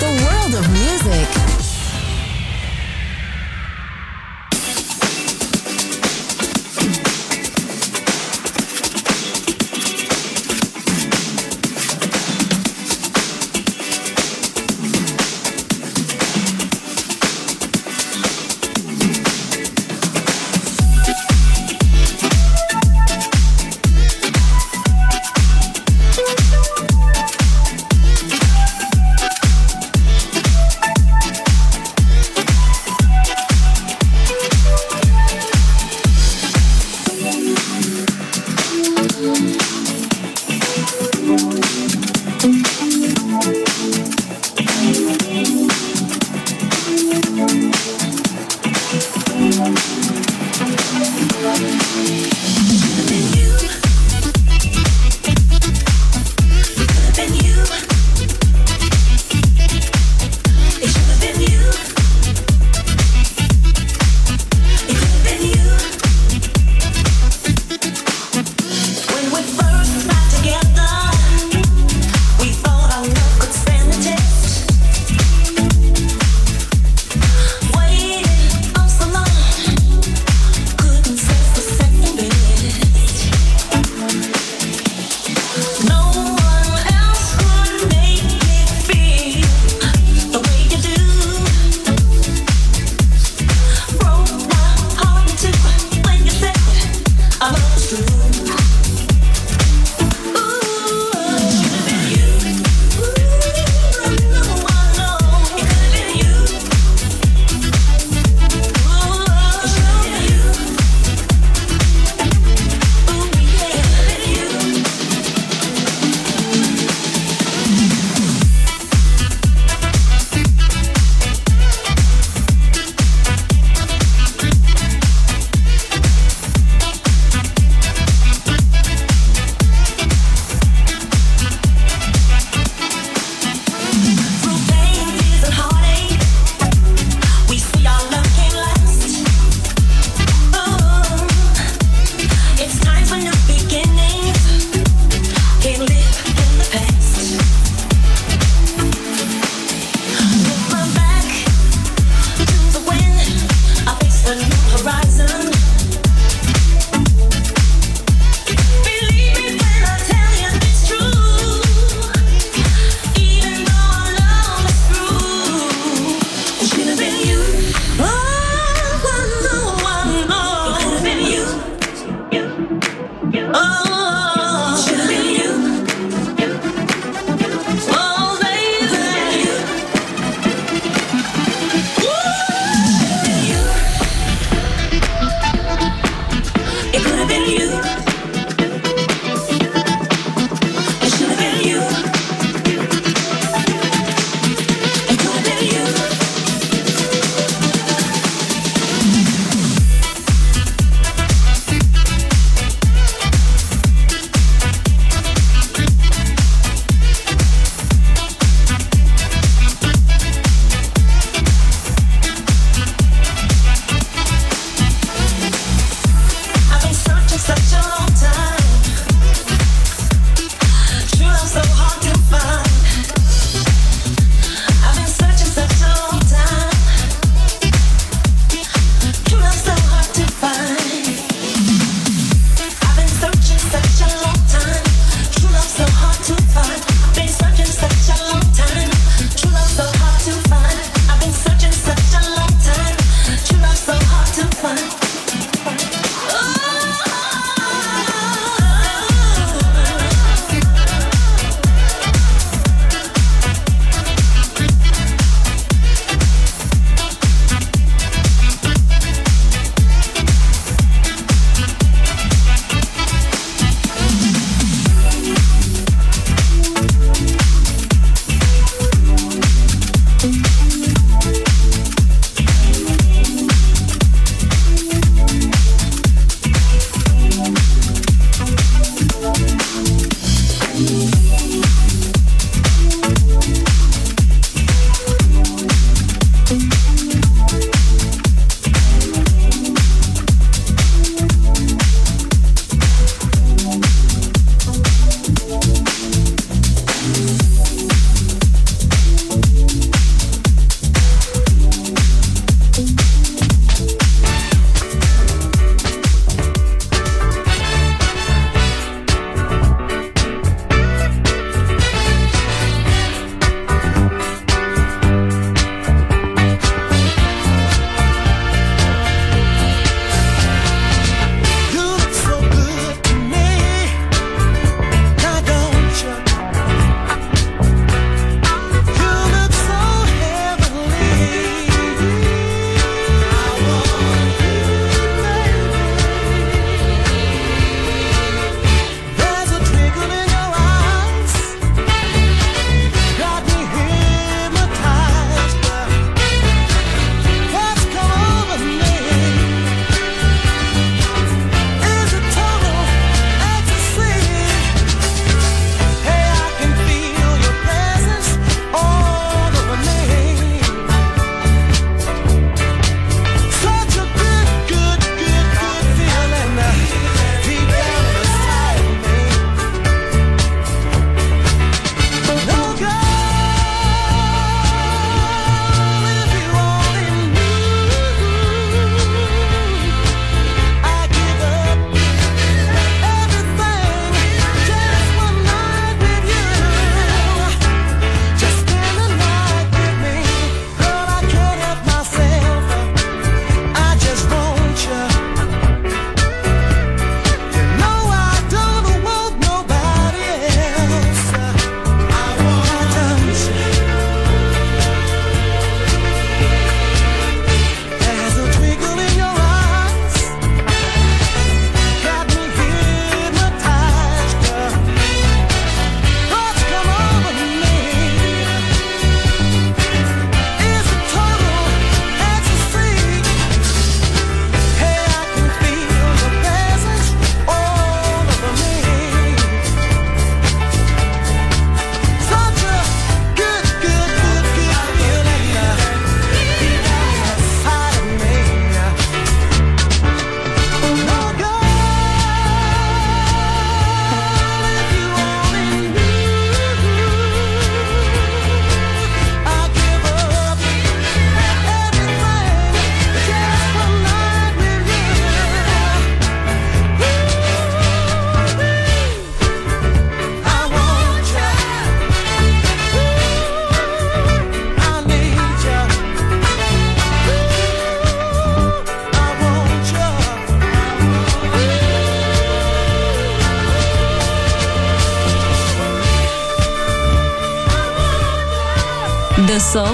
The world of music.